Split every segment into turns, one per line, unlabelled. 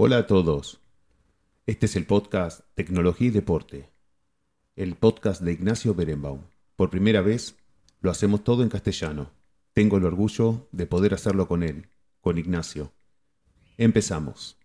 Hola a todos. Este es el podcast Tecnología y Deporte, el podcast de Ignacio Berenbaum. Por primera vez lo hacemos todo en castellano. Tengo el orgullo de poder hacerlo con él, con Ignacio. Empezamos.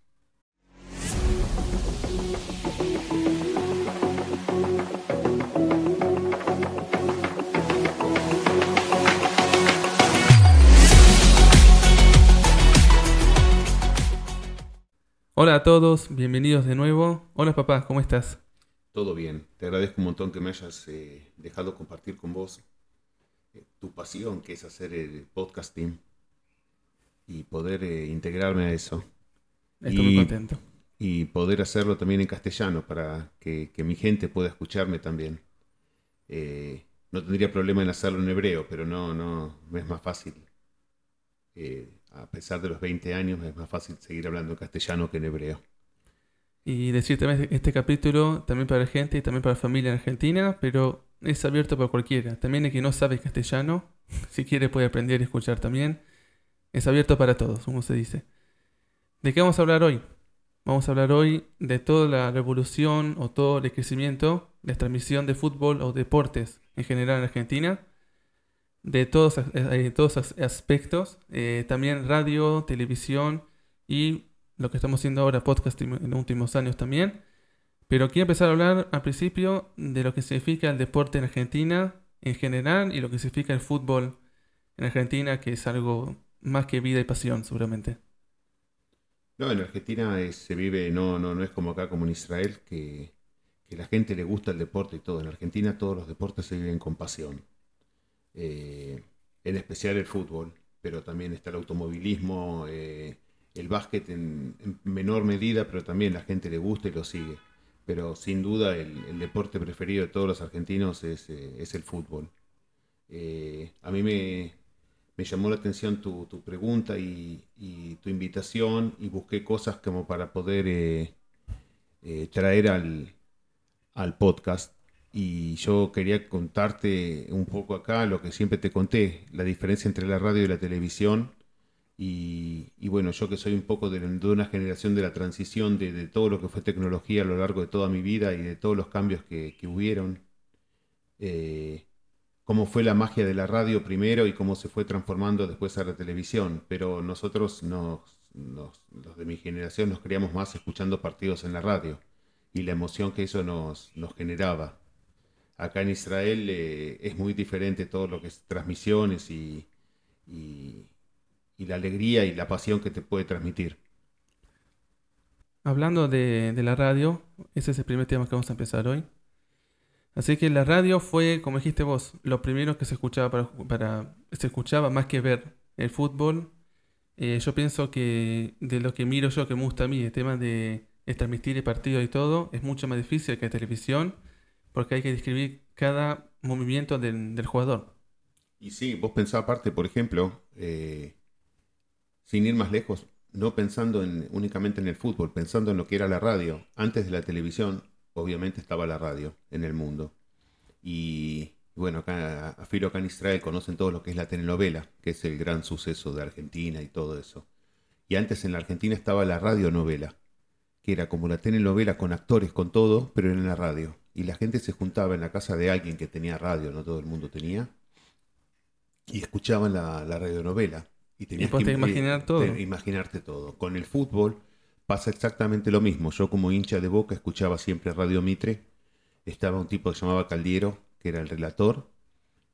Hola a todos, bienvenidos de nuevo. Hola papá, ¿cómo estás?
Todo bien. Te agradezco un montón que me hayas eh, dejado compartir con vos eh, tu pasión, que es hacer el podcasting y poder eh, integrarme a eso.
Estoy
Y-
muy contento.
Y poder hacerlo también en castellano para que, que mi gente pueda escucharme también. No tendría problema en hacerlo en hebreo, pero no, no, es más fácil. A pesar de los 20 años, es más fácil seguir hablando en castellano que en hebreo.
Y decir también este capítulo también para gente y también para familia en Argentina, pero es abierto para cualquiera. También el que no sabe castellano, si quiere puede aprender y escuchar también. Es abierto para todos, como se dice. ¿De qué vamos a hablar hoy? Vamos a hablar hoy de toda la revolución o todo el crecimiento de transmisión de fútbol o deportes en general en Argentina. De todos, eh, todos as- aspectos. eh, también radio, televisión y lo que estamos haciendo ahora, podcast en los últimos años también. Pero quiero empezar a hablar al principio de lo que significa el deporte en Argentina en general y lo que significa el fútbol en Argentina, que es algo más que vida y pasión, seguramente.
No, en Argentina se vive, no, no, no es como acá, como en Israel, que, que la gente le gusta el deporte y todo. En Argentina todos los deportes se viven con pasión. Eh, en especial el fútbol, pero también está el automovilismo, eh, el básquet en, en menor medida, pero también la gente le gusta y lo sigue. Pero sin duda el, deporte preferido de todos los argentinos es, eh, es el fútbol. A mí me, me llamó la atención tu, tu pregunta y, y tu invitación y busqué cosas como para poder traer al, al podcast. Y yo quería contarte un poco acá lo que siempre te conté, la diferencia entre la radio y la televisión. Y, bueno, yo que soy un poco de, una generación de la transición de, todo lo que fue tecnología a lo largo de toda mi vida y de todos los cambios que, que hubieron. eh, cómo fue la magia de la radio primero y cómo se fue transformando después a la televisión. Pero nosotros, nos, los de mi generación, nos criamos más escuchando partidos en la radio y la emoción que eso nos generaba. Acá en Israel eh, es muy diferente todo lo que es transmisiones y, y- y la alegría y la pasión que te puede transmitir.
Hablando de, de la radio, ese es el primer tema que vamos a empezar hoy. Así que la radio fue, como dijiste vos, lo primero que se escuchaba para, para- se escuchaba más que ver el fútbol. Eh, yo pienso que de lo que miro yo, que me gusta a mí, el tema de, de transmitir el partido y todo, es mucho más difícil que la televisión, porque hay que describir cada movimiento del, jugador.
Y sí, vos pensás aparte, por ejemplo, eh, sin ir más lejos, no pensando en, únicamente en el fútbol, pensando en lo que era la radio. Antes de la televisión, obviamente estaba la radio en el mundo. Y bueno, acá a Filo, acá conocen todo lo que es la telenovela, que es el gran suceso de Argentina y todo eso. Y antes en la Argentina estaba la radionovela, que era como la telenovela con actores, con todo, pero en la radio. Y la gente se juntaba en la casa de alguien que tenía radio, no todo el mundo tenía y escuchaban la, la radionovela. Y tenías
vos
que
imaginar todo.
te- imaginarte todo. Con el fútbol pasa exactamente lo mismo. Yo como hincha de Boca escuchaba siempre Radio Mitre. Estaba un tipo que se llamaba Caldiero, que era el relator.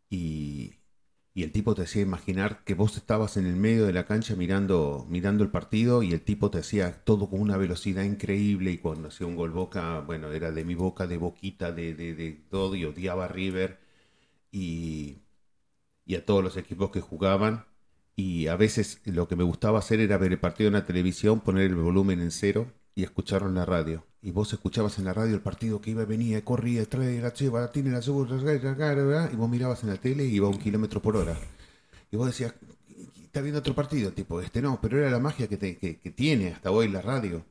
Y, y el tipo te hacía imaginar que vos estabas en el medio de la cancha mirando, mirando el partido y el tipo te hacía todo con una velocidad increíble. Y cuando hacía un gol Boca, bueno, era de mi boca, de boquita, de, de, de todo. Y odiaba a River. Y, y a todos los equipos que jugaban. Y a veces lo que me gustaba hacer era ver el partido en la televisión, poner el volumen en cero y escucharlo en la radio. Y vos escuchabas en la radio el partido que iba, venía, corría, trae la cheva, tiene la segura, y vos mirabas en la tele y iba a un kilómetro por hora. Y vos decías, está viendo otro partido, tipo, este no, pero era la magia que, te- que- que tiene hasta hoy la radio.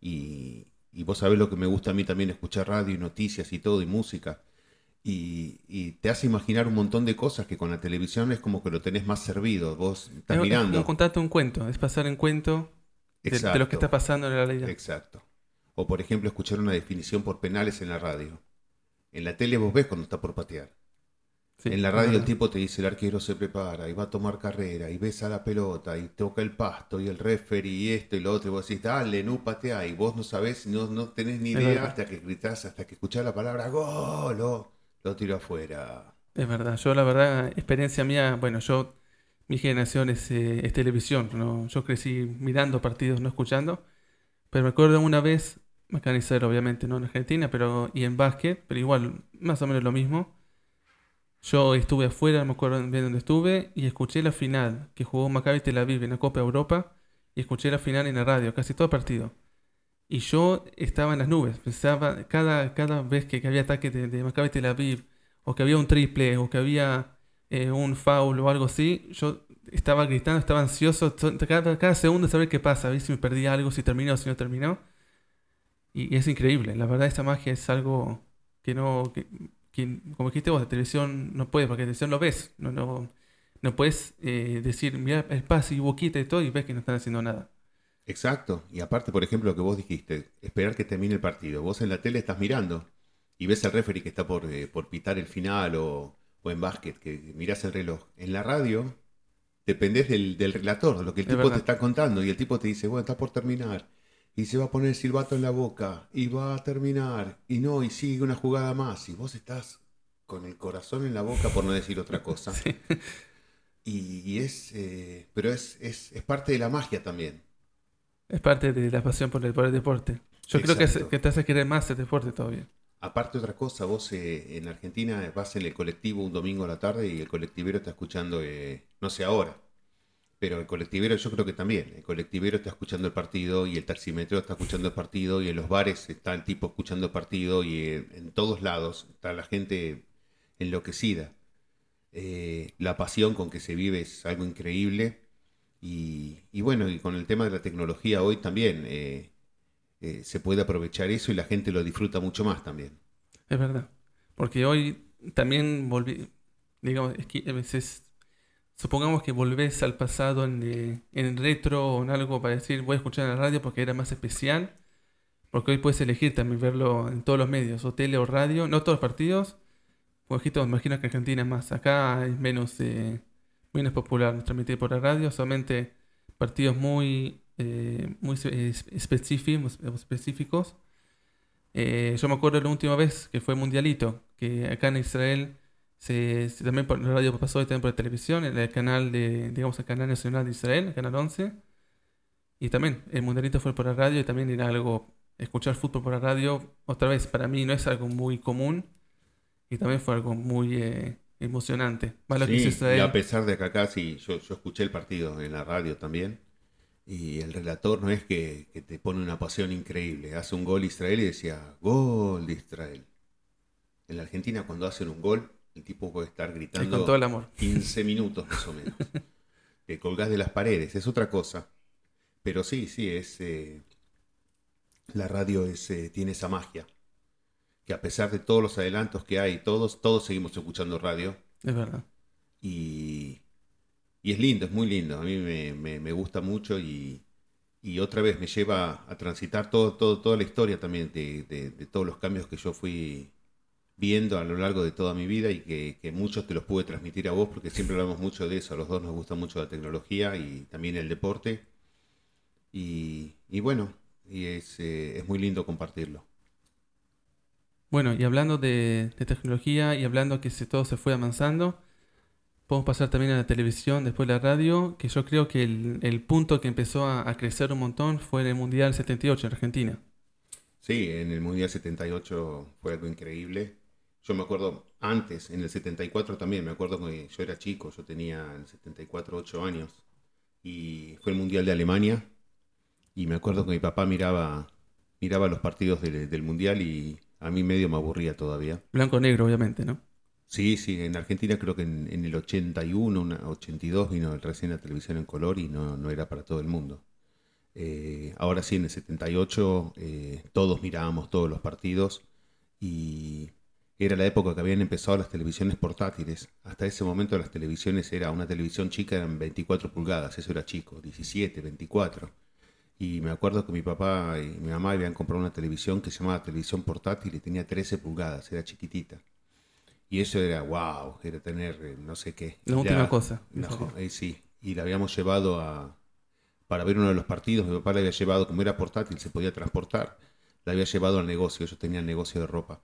Y, y vos sabés lo que me gusta a mí también, escuchar radio y noticias y todo, y música. Y, y te hace imaginar un montón de cosas que con la televisión es como que lo tenés más servido. Vos estás
Es- es
mirando.
como contarte un cuento, es pasar en cuento de, de lo que está pasando en la realidad.
Exacto. O por ejemplo, escuchar una definición por penales en la radio. En la tele vos ves cuando está por patear.
Sí,
en la radio el tipo te dice el arquero se prepara y va a tomar carrera y besa la pelota y toca el pasto y el referee y esto y lo otro y vos decís, dale, no patea y vos no sabés, no, no tenés ni idea hasta que gritás, hasta que escuchás la palabra gol, lo, lo tiro afuera.
Es verdad, yo la verdad, experiencia mía, bueno, yo, mi generación es, eh, es televisión, ¿no? Yo crecí mirando partidos, no escuchando, pero me acuerdo una vez, Israel obviamente, no en Argentina, pero y en básquet, pero igual, más o menos lo mismo. Yo estuve afuera, no me acuerdo bien dónde estuve, y escuché la final que jugó Maccabi Tel Aviv en la Copa Europa, y escuché la final en la radio, casi todo el partido. Y yo estaba en las nubes, pensaba, cada, cada vez que, que había ataque de, de Maccabi Tel Aviv, o que había un triple, o que había eh, un foul o algo así, yo estaba gritando, estaba ansioso, cada, cada segundo saber qué pasa, a ver si me perdí algo, si terminó, si no terminó. Y, es increíble, la verdad esta magia es algo que no, que, que, como dijiste vos, de televisión no puedes, porque de televisión lo ves, no, no, no puedes eh, decir, mira el pase y boquita y todo, y ves que no están haciendo nada.
Exacto. Y aparte, por ejemplo, lo que vos dijiste, esperar que termine el partido. Vos en la tele estás mirando y ves al referee que está por, eh, por pitar el final o, o en básquet, que mirás el reloj. En la radio dependés del, del relator, de lo que el
Es
tipo te
verdad.
está contando y el tipo te dice, bueno, está por terminar. Y se va a poner el silbato en la boca y va a terminar. Y no, y sigue una jugada más. Y vos estás con el corazón en la boca por no decir otra cosa.
Sí.
Y, y es, eh, pero es, es, es parte de la magia también.
Es parte de la pasión por el, por el deporte. Yo creo que, es- que te hace querer más el deporte todavía.
Aparte otra cosa, vos eh, en Argentina vas en el colectivo un domingo a la tarde y el colectivero está escuchando, eh, no sé ahora, pero el colectivero yo creo que también, el colectivero está escuchando el partido y el taxímetro está escuchando el partido y en los bares está el tipo escuchando el partido y eh, en todos lados está la gente enloquecida. Eh, la pasión con que se vive es algo increíble y, bueno, y con el tema de la tecnología hoy también eh, se puede aprovechar eso y la gente lo disfruta mucho más también.
Es verdad. Porque hoy también volví, digamos, es que a veces, supongamos que volvés al pasado en, eh, en retro o en algo para decir, voy a escuchar en la radio porque era más especial. Porque hoy puedes elegir también verlo en todos los medios, o tele o radio, no todos los partidos. Dijiste, me imagino que Argentina es más. Acá es menos, eh, menos popular transmitir por la radio, solamente partidos muy, eh, muy eh, específicos, específicos. Eh, yo me acuerdo la última vez que fue Mundialito, que acá en Israel se, se- también por la radio pasó y también por la televisión, en el canal de, digamos, el canal nacional de Israel, el canal 11. Y también el Mundialito fue por la radio y también era algo, escuchar fútbol por la radio, otra vez, para mí no es algo muy común y también fue algo muy eh, emocionante. Que
Sí,
hizo
y a pesar de que acá sí, yo, yo escuché el partido en la radio también, y el relator no es que, que te pone una pasión increíble, hace un gol Israel y decía, gol de Israel. En la Argentina cuando hacen un gol, el tipo puede estar
y con
gritando
todo el amor.
15 minutos más o menos. Te colgás de las paredes, es otra cosa. Pero sí, sí, es... eh, la radio es, eh, tiene esa magia. Que a pesar de todos los adelantos que hay, todos, todos seguimos escuchando radio.
Es verdad.
Y, y es lindo, es muy lindo. A mí me, me- me gusta mucho y, y otra vez me lleva a transitar todo, todo, toda la historia también de, de- de todos los cambios que yo fui viendo a lo largo de toda mi vida y que, que muchos te los pude transmitir a vos porque siempre hablamos mucho de eso. A los dos nos gusta mucho la tecnología y también el deporte. Y, y bueno, y es, eh, es muy lindo compartirlo.
Bueno, y hablando de, de tecnología y hablando que se, todo se fue avanzando, podemos pasar también a la televisión, después la radio, que yo creo que el, el punto que empezó a, a crecer un montón fue en el Mundial 78 en Argentina.
Sí, en el Mundial 78 fue algo increíble. Yo me acuerdo antes, en el 74 también, me acuerdo que yo era chico, yo tenía en el 74 8 años, y fue el Mundial de Alemania, y me acuerdo que mi papá miraba, miraba los partidos del, del Mundial y a mí medio me aburría todavía.
Blanco-negro, obviamente, ¿no?
Sí, sí, en Argentina creo que en, en el 81, una- 82 vino recién la televisión en color y no, no era para todo el mundo. Eh, ahora sí, en el 78 eh, todos mirábamos todos los partidos y era la época que habían empezado las televisiones portátiles. Hasta ese momento las televisiones era una televisión chica, eran 24 pulgadas, eso era chico, 17, 24. Y me acuerdo que mi papá y mi mamá habían comprado una televisión que se llamaba televisión portátil y tenía 13 pulgadas, era chiquitita. Y eso era, wow, era tener eh, no sé qué.
La última cosa.
No, eh, sí. Y la habíamos llevado a, para ver uno de los partidos. Mi papá la había llevado, como era portátil, se podía transportar. La había llevado al negocio. Ellos tenían negocio de ropa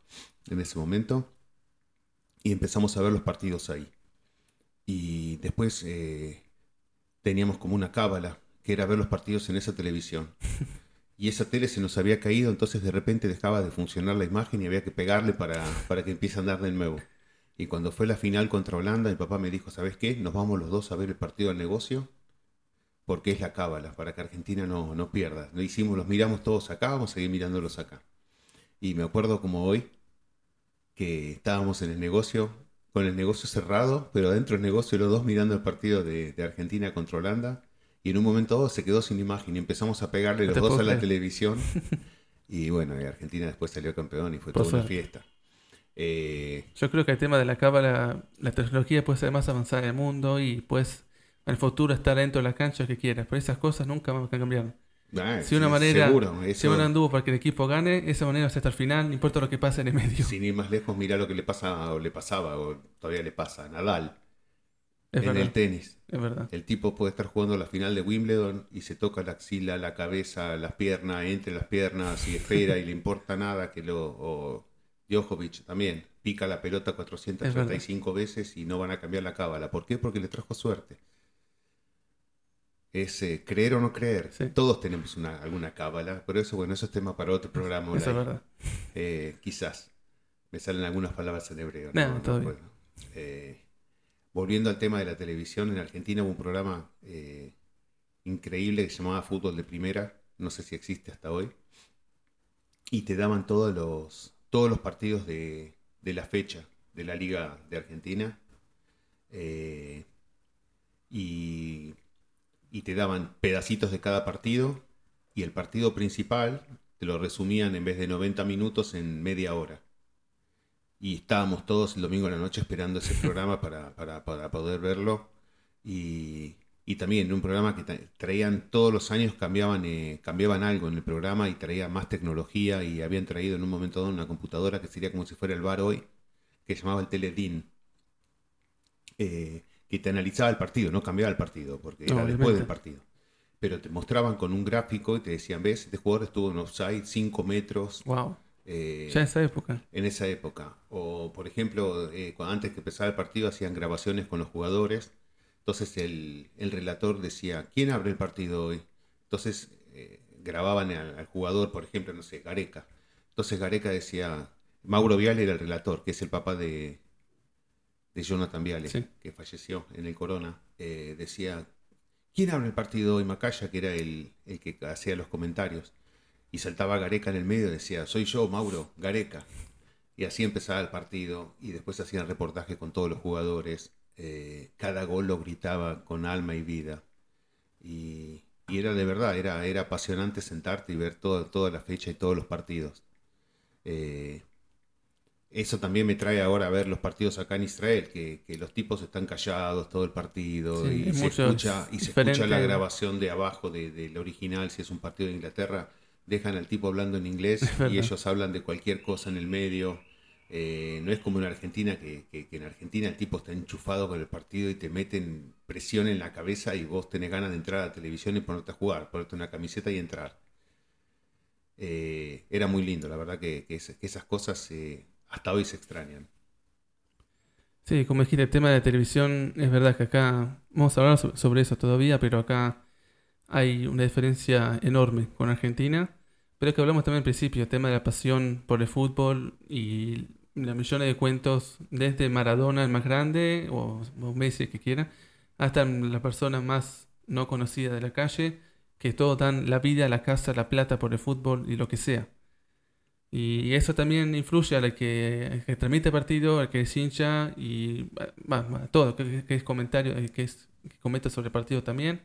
en ese momento. Y empezamos a ver los partidos ahí. Y después eh, teníamos como una cábala, que era ver los partidos en esa televisión. Y esa tele se nos había caído, entonces de repente dejaba de funcionar la imagen y había que pegarle para, para que empiece a andar de nuevo. Y cuando fue la final contra Holanda, mi papá me dijo, ¿sabes qué? Nos vamos los dos a ver el partido al negocio, porque es la cábala, para que Argentina no, no pierda. Lo hicimos, los miramos todos acá, vamos a seguir mirándolos acá. Y me acuerdo como hoy, que estábamos en el negocio, con el negocio cerrado, pero dentro del negocio los dos mirando el partido de, de Argentina contra Holanda. Y en un momento dado se quedó sin imagen y empezamos a pegarle los dos a la televisión. y bueno, Argentina después salió campeón y fue toda una fiesta. Eh,
Yo creo que el tema de la cábala, la tecnología puede ser más avanzada en el mundo y pues en el futuro estar dentro de la cancha que quieras, pero esas cosas nunca van a cambiar.
ah,
Si una manera,
seguro,
si
eso-
una anduvo para que el equipo gane, esa manera hasta el final, no importa lo que pase en el medio.
sin ir más lejos, mira lo que le pasa o le pasaba o todavía le pasa a Nadal
es
en
verdad,
el tenis.
es verdad.
El tipo puede estar jugando la final de Wimbledon y se toca la axila, la cabeza, las piernas, entre las piernas y espera y le importa nada que lo... O Djokovic también pica la pelota 435 veces y no van a cambiar la cábala. ¿Por qué? Porque le trajo suerte. Es eh, creer o no creer.
Sí.
Todos tenemos una, alguna cábala, pero eso, bueno, eso es tema para otro programa.
Eso es verdad.
Eh, quizás. Me salen algunas palabras en hebreo.
No, todo bien.
puedo. Eh, volviendo al tema de la televisión, en Argentina hubo un programa eh, increíble que se llamaba Fútbol de Primera. No sé si existe hasta hoy. Y te daban todos los, todos los partidos de, de la fecha de la Liga de Argentina. Y, y te daban pedacitos de cada partido. Y el partido principal te lo resumían en vez de 90 minutos en media hora. Y estábamos todos el domingo a la noche esperando ese programa para, para- para poder verlo. Y, y también un programa que tra- traían todos los años, cambiaban, eh, cambiaban algo en el programa y traía más tecnología. Y habían traído en un momento dado una computadora que sería como si fuera el bar hoy, que llamaba el Teledin. eh, que te analizaba el partido, no cambiaba el partido, porque era después del partido. Pero te mostraban con un gráfico y te decían, ves, este jugador estuvo en offside 5 metros.
Wow.
eh,
Ya en esa época.
en esa época. O, por ejemplo, eh, antes que empezara el partido hacían grabaciones con los jugadores. Entonces el, el relator decía, ¿quién abre el partido hoy? Entonces eh, grababan al, al jugador, por ejemplo, no sé, Gareca. Entonces Gareca decía, Mauro Viale era el relator, que es el papá de, de Jonathan Viale,
Sí.
que falleció en el Corona. Eh, decía, ¿quién abre el partido hoy? Macaya, que era el, el que hacía los comentarios. Y saltaba Gareca en el medio y decía, soy yo, Mauro, Gareca. Y así empezaba el partido y después hacían reportaje con todos los jugadores. Eh, cada gol lo gritaba con alma y vida. Y, y era de verdad, era, era apasionante sentarte y ver todo- toda la fecha y todos los partidos. Eh, eso también me trae ahora a ver los partidos acá en Israel, que, que los tipos están callados todo el partido
Sí,
y, se escucha, y se escucha la grabación de abajo de- del original, si es un partido de Inglaterra, dejan al tipo hablando en inglés y ellos hablan de cualquier cosa en el medio. Eh, no es como en Argentina, que, que- que en Argentina el tipo está enchufado con el partido y te meten presión en la cabeza y vos tenés ganas de entrar a la televisión y ponerte a jugar, ponerte una camiseta y entrar. Eh, era muy lindo, la verdad que, que esas cosas eh, hasta hoy se extrañan.
Sí, como dijiste, el tema de la televisión, es verdad que acá, vamos a hablar so- sobre eso todavía, pero acá hay una diferencia enorme con Argentina. Pero es que hablamos también al principio, el tema de la pasión por el fútbol y los millones de cuentos, desde Maradona, el más grande, o, o Messi, el que quiera, hasta la persona más no conocida de la calle, que todos dan la vida, la casa, la plata por el fútbol y lo que sea. Y eso también influye al que, que transmite el partido, al que es hincha y todo, que, que es comentario, eh, que, es, que comenta sobre el partido también.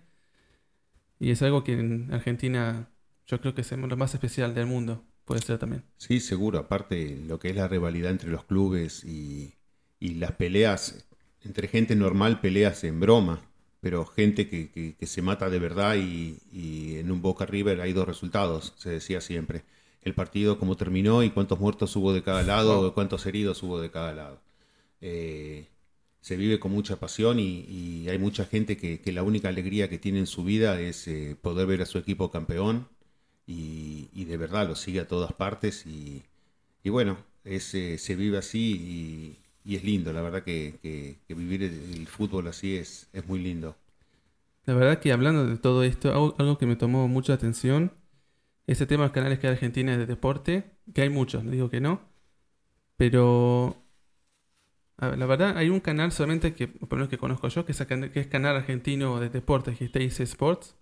Y es algo que en Argentina yo creo que es lo más especial del mundo, puede ser también.
Sí, seguro. Aparte, lo que es la rivalidad entre los clubes y, y las peleas, entre gente normal, peleas en broma. pero gente que, se mata de verdad y, en un Boca River hay dos resultados, se decía siempre. El partido, cómo terminó y cuántos muertos hubo de cada lado, cuántos heridos hubo de cada lado. Eh, se vive con mucha pasión y, hay mucha gente que, la única alegría que tiene en su vida es eh, poder ver a su equipo campeón y, de verdad lo sigue a todas partes y, bueno, eh, se vive así y, es lindo, la verdad que, vivir el, fútbol así es, es muy lindo.
La verdad que hablando de todo esto, algo, que me tomó mucha atención, ese tema de los canales que hay Argentina de deporte, que hay muchos, no digo que no, pero la verdad hay un canal solamente que, por lo que conozco yo, que es, que es canal argentino de deportes, que es TIC Sports,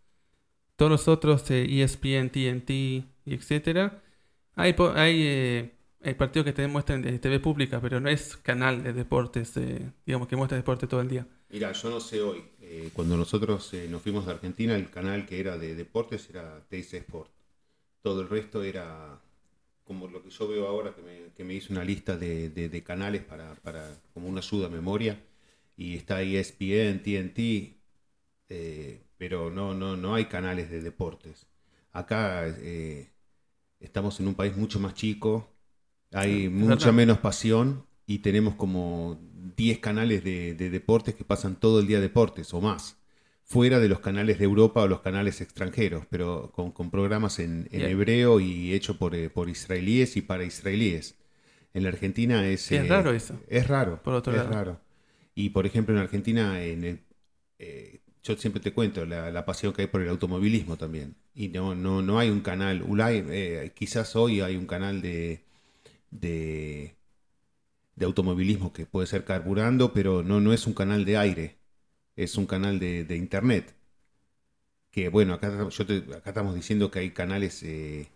todos los otros, ESPN, TNT, y etcétera, hay, hay, eh, hay, partidos que te muestran de TV pública, pero no es canal de deportes, eh, digamos, que muestra deporte todo el día.
Mira, yo no sé hoy. Eh, cuando nosotros nos fuimos de Argentina, el canal que era de deportes era TIC Sport. Todo el resto era como lo que yo veo ahora, que me, que me hizo una lista de, de, canales para, para, como una ayuda a memoria. Y está ESPN, TNT, eh, pero no, no, no hay canales de deportes. Acá eh, estamos en un país mucho más chico, hay mucha menos pasión y tenemos como 10 canales de, deportes que pasan todo el día deportes o más, fuera de los canales de Europa o los canales extranjeros, pero con, programas en, hebreo y hecho por, eh, por, israelíes y para israelíes. En la Argentina es...
es raro eso.
Es raro.
Por otro
es raro. Y por ejemplo en Argentina, en el, yo siempre te cuento la, pasión que hay por el automovilismo también. Y no, no, no hay un canal, eh, quizás hoy hay un canal de, de, automovilismo que puede ser carburando, pero no, no es un canal de aire, es un canal de, internet. Que bueno, acá, yo acá estamos diciendo que hay canales, 10 eh,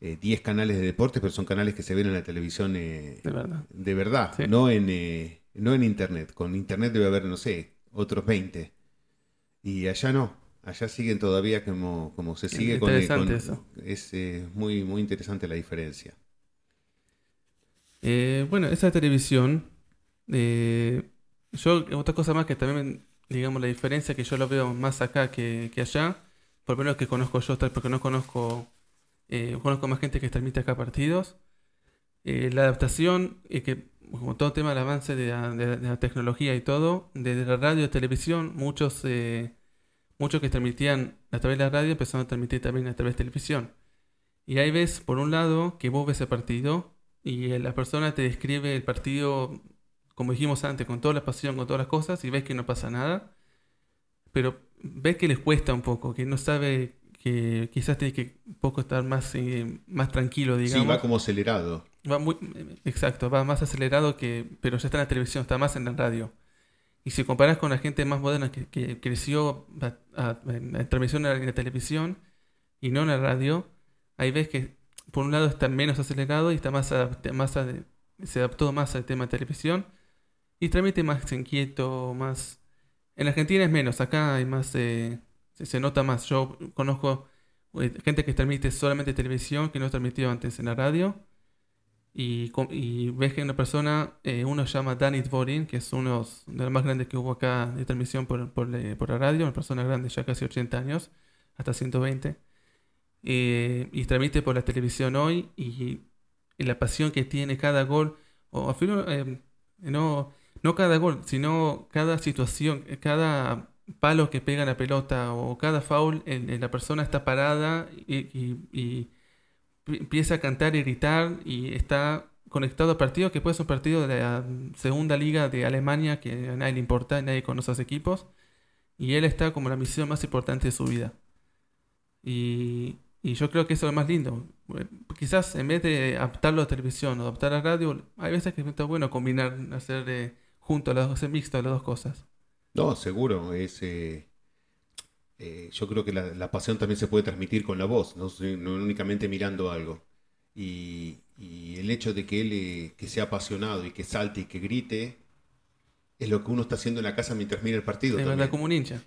eh, canales de deportes, pero son canales que se ven en la televisión de
verdad,
de verdad no, en, no en internet. Con internet debe haber, no sé, otros 20. Y allá no, allá siguen todavía como, como se sigue con,
eso.
Es eh, muy, muy interesante la diferencia.
Eh, bueno, esa televisión, eh, yo, otra cosa más que también, digamos, la diferencia que yo lo veo más acá que, allá, por lo menos que conozco yo, porque no conozco, conozco más gente que transmite acá partidos. la adaptación, que como todo tema del avance de la, tecnología y todo, desde la radio y televisión, muchos muchos que transmitían a través de la radio empezaron a transmitir también a través de televisión. Y ahí ves, por un lado, que vos ves el partido y la persona te describe el partido, como dijimos antes, con toda la pasión, con todas las cosas, y ves que no pasa nada. Pero ves que les cuesta un poco, que no sabe que quizás tiene que un poco estar más, eh, más tranquilo, digamos.
Sí, va como acelerado.
Va muy, exacto, va más acelerado que, pero ya está en la televisión, está más en la radio. Y si comparas con la gente más moderna que, creció en transmisión en la televisión y no en la radio, ahí ves que por un lado está menos acelerado y está más, más se adaptó más al tema de televisión y transmite más inquieto, más... En Argentina es menos, acá hay más, eh, se, nota más. Yo conozco eh, gente que transmite solamente televisión que no transmitió antes en la radio. Y, ves que una persona, eh, uno se llama Danny Dvorin, que es uno de los más grandes que hubo acá de transmisión por, por, por la radio, una persona grande, ya casi 80 años, hasta 120, eh, y transmite por la televisión hoy y, la pasión que tiene cada gol, o eh, no, no cada gol, sino cada situación, cada palo que pega la pelota o cada foul, en, la persona está parada y empieza a cantar y gritar y está conectado a partidos que puede ser un partido de la segunda liga de Alemania que a nadie le importa, nadie conoce a los equipos. Y él está como la misión más importante de su vida. Y, yo creo que eso es lo más lindo. Quizás en vez de adaptarlo a televisión o adaptar a radio, hay veces que está bueno combinar, hacer eh, junto, las, hacer mixto las dos cosas.
No, seguro. Es, eh, eh, yo creo que la, pasión también se puede transmitir con la voz, no, únicamente mirando algo. Y, el hecho de que él eh, que sea apasionado y que salte y que grite es lo que uno está haciendo en la casa mientras mira el partido.
Es verdad, como un hincha.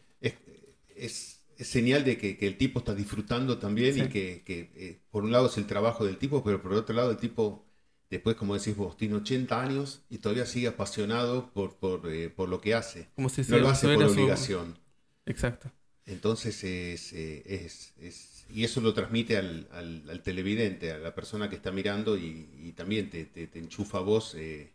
Es, señal de que, el tipo está disfrutando también y que, eh, por un lado es el trabajo del tipo, pero por otro lado el tipo, después como decís vos, tiene 80 años y todavía sigue apasionado por, por, lo que hace.
Como si
no lo hace por obligación.
Exacto.
Entonces es, eh, es, es- y eso lo transmite al, al- al televidente, a la persona que está mirando y, y también te, te- te enchufa a vos eh,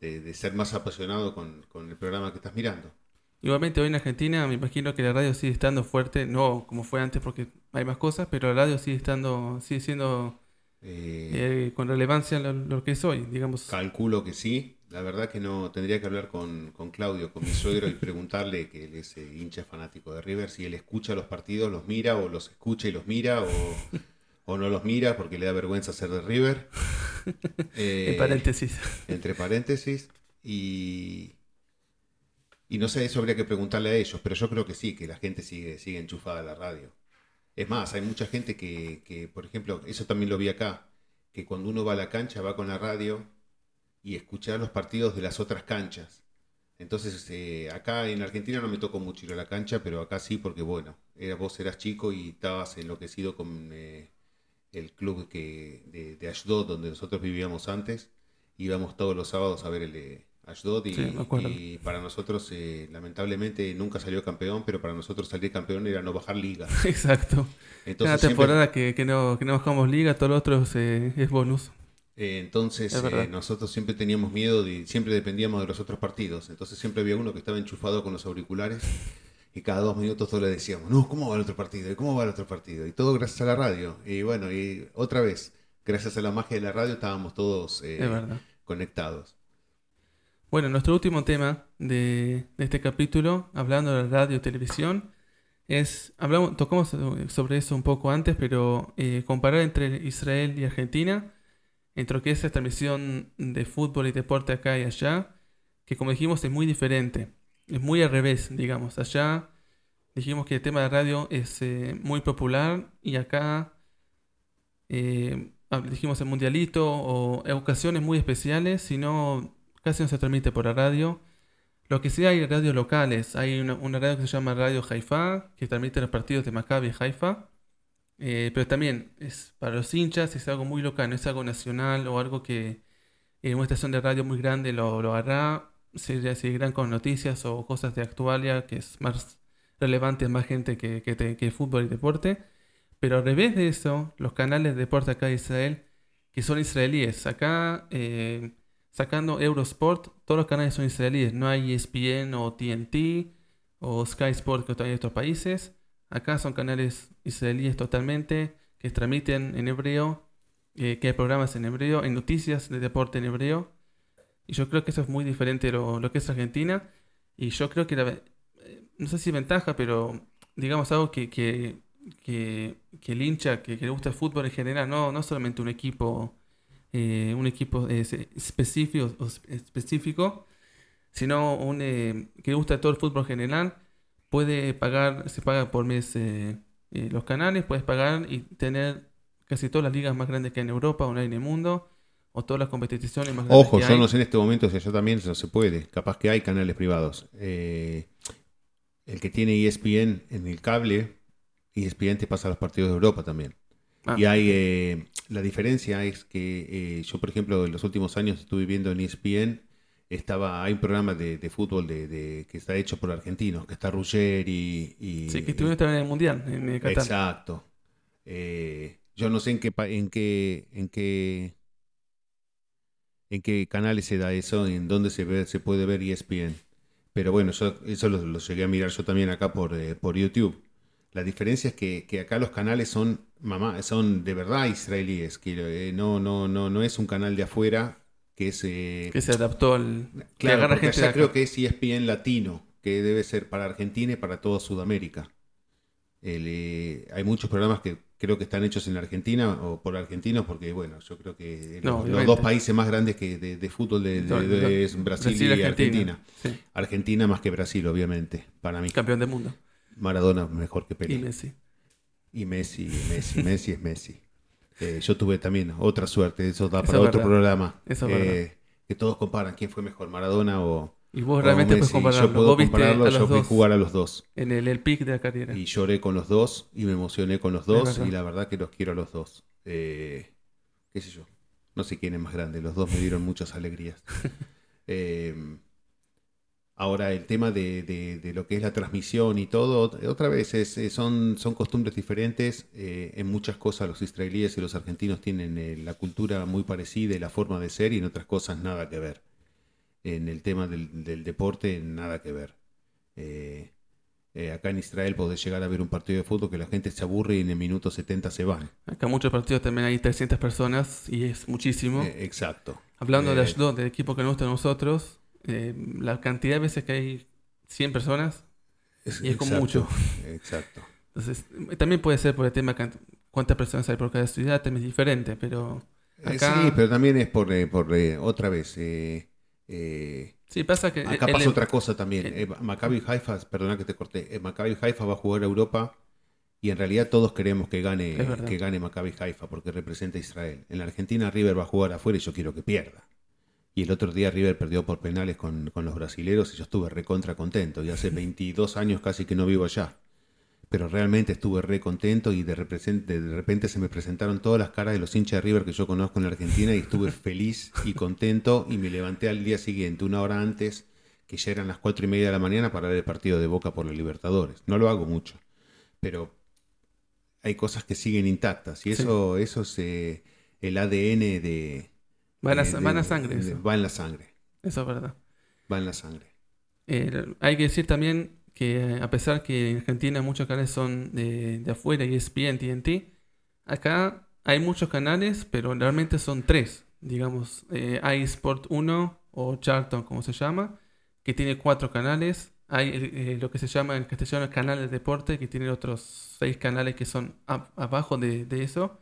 de, de ser más apasionado con, con el programa que estás mirando.
Igualmente hoy en Argentina me imagino que la radio sigue estando fuerte, no como fue antes porque hay más cosas, pero la radio sigue estando, sigue siendo
Eh,
eh, con relevancia lo, lo que es hoy, digamos.
Calculo que sí. La verdad que no tendría que hablar con, con Claudio, con mi suegro, y preguntarle que él es eh, hincha fanático de River, si él escucha los partidos, los mira, o los escucha y los mira, o, o no los mira porque le da vergüenza ser de River. Eh,
En paréntesis.
entre paréntesis. Y, y no sé, eso habría que preguntarle a ellos, pero yo creo que sí, que la gente sigue, sigue enchufada a la radio. Es más, hay mucha gente que, que, por ejemplo, eso también lo vi acá, que cuando uno va a la cancha va con la radio y escucha los partidos de las otras canchas. Entonces, eh, acá en Argentina no me tocó mucho ir a la cancha, pero acá sí, porque bueno, vos eras chico y estabas enloquecido con eh, el club que, de, de Ashdod, donde nosotros vivíamos antes. Íbamos todos los sábados a ver el de Ashdod y,
Sí,
y para nosotros, eh, lamentablemente, nunca salió campeón, pero para nosotros salir campeón era no bajar liga.
Exacto.
Entonces,
Una
siempre-
temporada que, que no, que no bajamos liga, todo lo otro eh, es bonus.
Eh, entonces nosotros siempre teníamos miedo y siempre dependíamos de los otros partidos. Entonces siempre había uno que estaba enchufado con los auriculares y cada dos minutos todos le decíamos, no, ¿cómo va el otro partido? ¿Y cómo va el otro partido? Y todo gracias a la radio. Y bueno, y otra vez, gracias a la magia de la radio estábamos todos eh, conectados.
Bueno, nuestro último tema de, este capítulo, hablando de radio y televisión, es, hablamos, tocamos sobre eso un poco antes, pero eh, comparar entre Israel y Argentina, entre lo que es la transmisión de fútbol y deporte acá y allá, que como dijimos es muy diferente, es muy al revés, digamos, allá dijimos que el tema de radio es eh, muy popular y acá eh, dijimos el mundialito o ocasiones muy especiales, sino casi no se transmite por la radio. Lo que sí hay radios locales, hay una, radio que se llama Radio Haifa, que transmite los partidos de Maccabi Haifa, Eh, pero también es para los hinchas, es algo muy local, no es algo nacional o algo que en una estación de radio muy grande lo, lo hará, se seguirán con noticias o cosas de actualia, que es más relevante, más gente que, que fútbol y deporte. Pero al revés de eso, los canales de deporte acá de Israel, que son israelíes, acá eh, sacando Eurosport, todos los canales son israelíes, no hay ESPN o TNT o Sky Sport que hay en otros países. Acá son canales israelíes totalmente, que transmiten en hebreo, eh, que hay programas en hebreo, hay noticias de deporte en hebreo. Y yo creo que eso es muy diferente de lo, que es Argentina. Y yo creo que, la, eh, no sé si ventaja, pero digamos algo que, que, que, que el hincha, que, que le gusta el fútbol en general, no, no solamente un equipo, eh, un equipo eh, específico, específico, sino un, eh, que gusta todo el fútbol en general, puede pagar, se paga por mes eh, los canales, puedes pagar y tener casi todas las ligas más grandes que hay en Europa o no hay en el mundo, o todas las competiciones más grandes
Ojo,
que
yo
hay.
no sé en este momento si allá también no se puede. Capaz que hay canales privados. Eh, el que tiene ESPN en el cable, ESPN te pasa los partidos de Europa también.
Ah,
Y hay, eh, la diferencia es que eh, yo, por ejemplo, en los últimos años estuve viendo en ESPN, estaba, hay un programa de, de fútbol de, de- que está hecho por argentinos, que está Ruggeri y...
Sí, que estuvieron también en el Mundial, en eh, Qatar.
Exacto. Eh, yo no sé en qué, en qué, en qué, en qué canales se da eso, en dónde se ve, se puede ver ESPN. Pero bueno, yo, eso lo, lo llegué a mirar yo también acá por, por YouTube. La diferencia es que, que acá los canales son, mamá, son de verdad israelíes, que eh, no, no, no, no es un canal de afuera que es eh,
Que se adaptó al...
Claro, porque
gente
allá creo que es ESPN latino, que debe ser para Argentina y para toda Sudamérica. El, eh, hay muchos programas que creo que están hechos en Argentina o por argentinos, porque bueno, yo creo que
No,
los, dos países más grandes que de, de fútbol de, de- es Brasil,
Brasil
y
y
Argentina.
Argentina. Sí,
Argentina más que Brasil, obviamente, para mí.
campeón del mundo.
Maradona mejor que
Y
Pelé.
Messi.
Y Messi, Messi, Messi es Messi. Eh, yo tuve también otra suerte, eso da para otro
verdad.
programa.
Eso es
Eh, que todos comparan quién fue mejor, Maradona o,
Y vos realmente puedes compararlo.
Yo puedo
Vos viste
compararlo,
a
yo
dos
jugar a los dos.
en el, el pick de la carrera.
Y lloré con los dos y me emocioné con los dos y la verdad que los quiero a los dos. Eh, ¿Qué sé yo? No sé quién es más grande, los dos me dieron muchas alegrías. Eh, Ahora el tema de, de- de lo que es la transmisión y todo, otra vez, es- son, son costumbres diferentes. Eh, en muchas cosas los israelíes y los argentinos tienen eh, la cultura muy parecida y la forma de ser y en otras cosas nada que ver. En el tema del, del deporte, nada que ver. Eh, acá en Israel podés llegar a ver un partido de fútbol que la gente se aburre y en el minuto 70 se van.
Acá muchos partidos también hay 300 personas y es muchísimo.
Exacto.
Hablando de Ashdod, del equipo que nos gusta a nosotros, eh, la cantidad de veces que hay 100 personas, Y es como mucho.
Exacto.
entonces también puede ser por el tema cuántas personas hay por cada ciudad, también es diferente, pero
Eh,
Acá-
sí, pero también es por, eh, por eh, otra vez. eh, eh,
sí pasa que...
acá
el-
pasa
el-
otra cosa también.
el-
Maccabi Haifa, perdona que te corté. Maccabi Haifa va a jugar a Europa y en realidad todos queremos que gane, que gane Maccabi Haifa porque representa a Israel. En la Argentina River va a jugar afuera y yo quiero que pierda. Y el otro día River perdió por penales con, con los brasileros y yo estuve recontra contento. Y hace 22 años casi que no vivo allá. Pero realmente estuve re contento y de, repente se me presentaron todas las caras de los hinchas de River que yo conozco en la Argentina y estuve feliz y contento y me levanté al día siguiente, una hora antes, que ya eran las cuatro y media de la mañana para ver el partido de Boca por los Libertadores. No lo hago mucho, pero hay cosas que siguen intactas y
Sí.
eso, eso es eh, el ADN de...
van, a,
eh, de-
van a sangre,
de-
eso,
va en la sangre,
eso es verdad.
va en la sangre.
Eh, hay que decir también que eh, a pesar que en Argentina muchos canales son de, de afuera y ESPN, TNT, acá hay muchos canales, pero realmente son tres. Digamos, eh, hay Sport 1 o Charlton, como se llama, que tiene cuatro canales. Hay eh, lo que se llama en castellano el canal de deporte, que tiene otros seis canales que son ab- abajo de, de eso.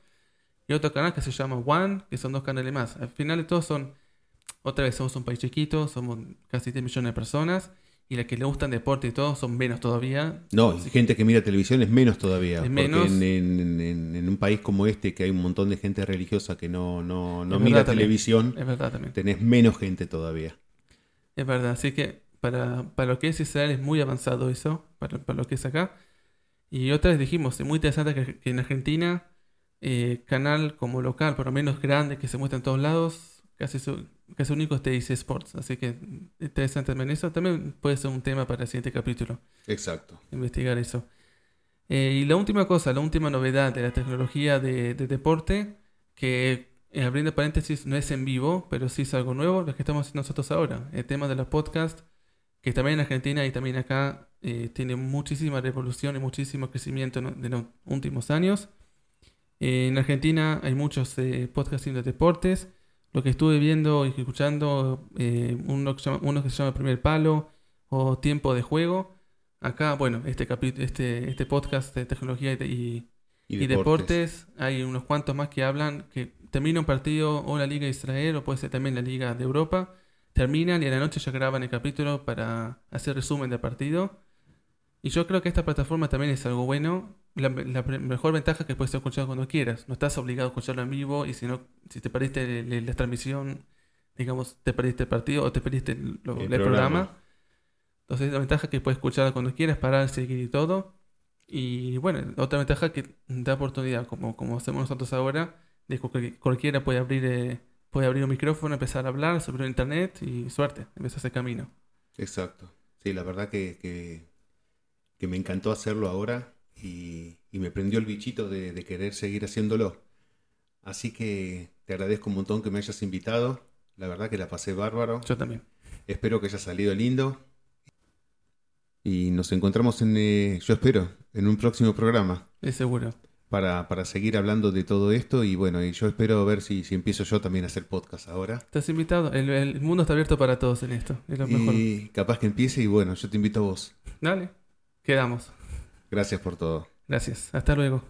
Y otro canal que se llama One, que son dos canales más. Al final de todo son, otra vez somos un país chiquito, somos casi 10 millones de personas. Y las que le gustan deporte y todo son menos todavía.
No, y gente que mira televisión es menos todavía.
Es
porque
menos.
En, en- en- en un país como este, que hay un montón de gente religiosa que no, no, no mira
también.
televisión,
Es verdad también.
tenés menos gente todavía.
Es verdad. Así que para, para lo que es Israel es muy avanzado eso, para, para lo que es acá. Y otra vez dijimos, es muy interesante que, que en Argentina, eh, canal como local, por lo menos grande, que se muestra en todos lados, casi, su, casi único es TIC Sports. Así que interesante también eso. También puede ser un tema para el siguiente capítulo.
Exacto.
investigar eso. Eh, y la última cosa, la última novedad de la tecnología de, de deporte, que eh, abriendo paréntesis no es en vivo, pero sí es algo nuevo, lo que estamos haciendo nosotros ahora. El tema de los podcasts, que también en Argentina y también acá eh, tiene muchísima revolución y muchísimo crecimiento ¿no? de los últimos años. Eh, en Argentina hay muchos eh, podcasting de deportes. Lo que estuve viendo y escuchando, eh, uno, que se llama, uno que se llama Primer Palo o Tiempo de Juego. Acá, bueno, este, este, este podcast de tecnología y, de- y- y deportes, hay unos cuantos más que hablan que termina un partido o la Liga de Israel o puede ser también la Liga de Europa. Terminan y a la noche ya graban el capítulo para hacer resumen del partido. Y yo creo que esta plataforma también es algo bueno. La, la mejor ventaja es que puedes escuchar cuando quieras. No estás obligado a escucharlo en vivo y si no, si te perdiste la, la transmisión, digamos, te perdiste el partido o te perdiste el, lo-
El
el
programa.
programa. Entonces la ventaja es que puedes escucharla cuando quieras, parar, seguir y todo. Y bueno, otra ventaja que da oportunidad, como, como hacemos nosotros ahora, de que cualquier- cualquiera puede abrir, eh, puede abrir un micrófono, empezar a hablar sobre internet y suerte, empieza ese camino.
Exacto. Sí, la verdad que, que, que me encantó hacerlo ahora y, y me prendió el bichito de, de querer seguir haciéndolo. Así que te agradezco un montón que me hayas invitado. La verdad que la pasé bárbaro.
Yo también.
Espero que haya salido lindo. Y nos encontramos en, eh, yo espero, en un próximo programa
Es seguro.
para, para seguir hablando de todo esto. Y bueno, y yo espero ver si, si empiezo yo también a hacer podcast ahora.
Estás invitado. El, el mundo está abierto para todos en esto. Es lo mejor.
Y capaz que empiece y bueno, yo te invito a vos.
Dale. Quedamos.
Gracias por todo.
Gracias. Hasta luego.